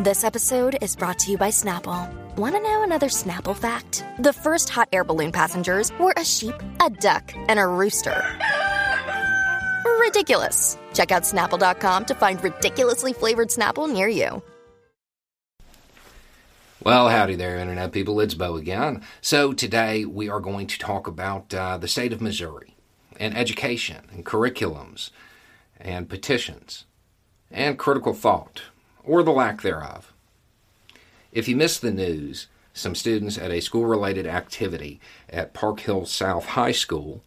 This episode is brought to you by Snapple. Want to know another Snapple fact? The first hot air balloon passengers were a sheep, a duck, and a rooster. Ridiculous. Check out snapple.com to find ridiculously flavored Snapple near you. Well, howdy there, Internet people. It's Bo again. So, today we are going to talk about uh, the state of Missouri and education and curriculums and petitions and critical thought or the lack thereof. If you missed the news, some students at a school related activity at Park Hill South High School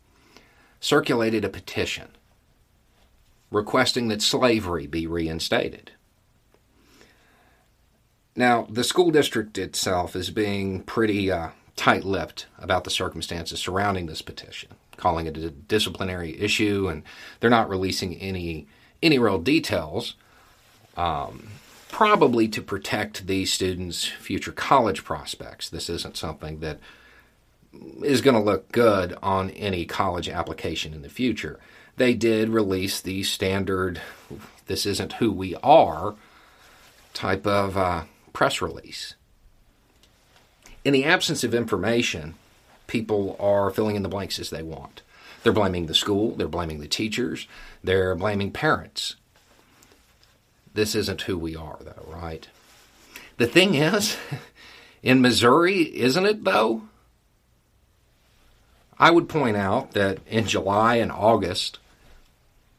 circulated a petition requesting that slavery be reinstated. Now, the school district itself is being pretty uh, tight lipped about the circumstances surrounding this petition, calling it a disciplinary issue, and they're not releasing any, any real details. Um, probably to protect these students' future college prospects. This isn't something that is going to look good on any college application in the future. They did release the standard, this isn't who we are type of uh, press release. In the absence of information, people are filling in the blanks as they want. They're blaming the school, they're blaming the teachers, they're blaming parents. This isn't who we are, though, right? The thing is, in Missouri, isn't it, though? I would point out that in July and August,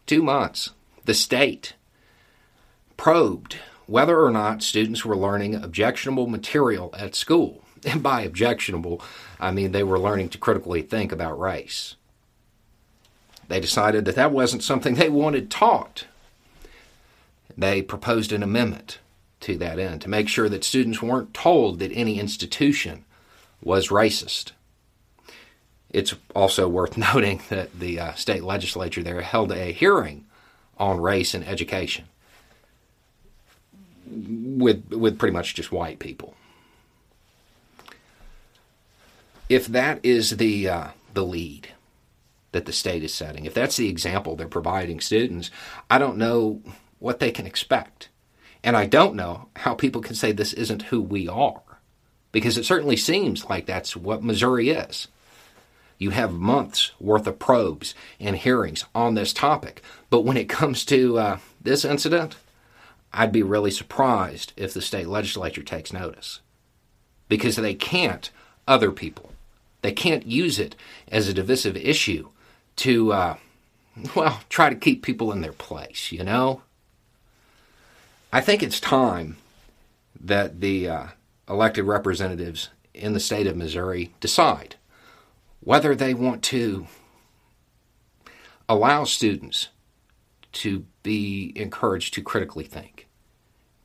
two months, the state probed whether or not students were learning objectionable material at school. And by objectionable, I mean they were learning to critically think about race. They decided that that wasn't something they wanted taught they proposed an amendment to that end to make sure that students weren't told that any institution was racist. It's also worth noting that the uh, state legislature there held a hearing on race and education with with pretty much just white people. If that is the uh, the lead that the state is setting, if that's the example they're providing students, I don't know what they can expect. And I don't know how people can say this isn't who we are, because it certainly seems like that's what Missouri is. You have months worth of probes and hearings on this topic, but when it comes to uh, this incident, I'd be really surprised if the state legislature takes notice. Because they can't other people. They can't use it as a divisive issue to, uh, well, try to keep people in their place, you know? I think it's time that the uh, elected representatives in the state of Missouri decide whether they want to allow students to be encouraged to critically think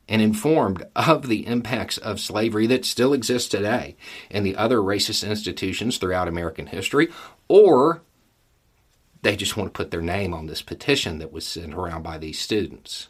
and informed of the impacts of slavery that still exists today and the other racist institutions throughout American history, or they just want to put their name on this petition that was sent around by these students.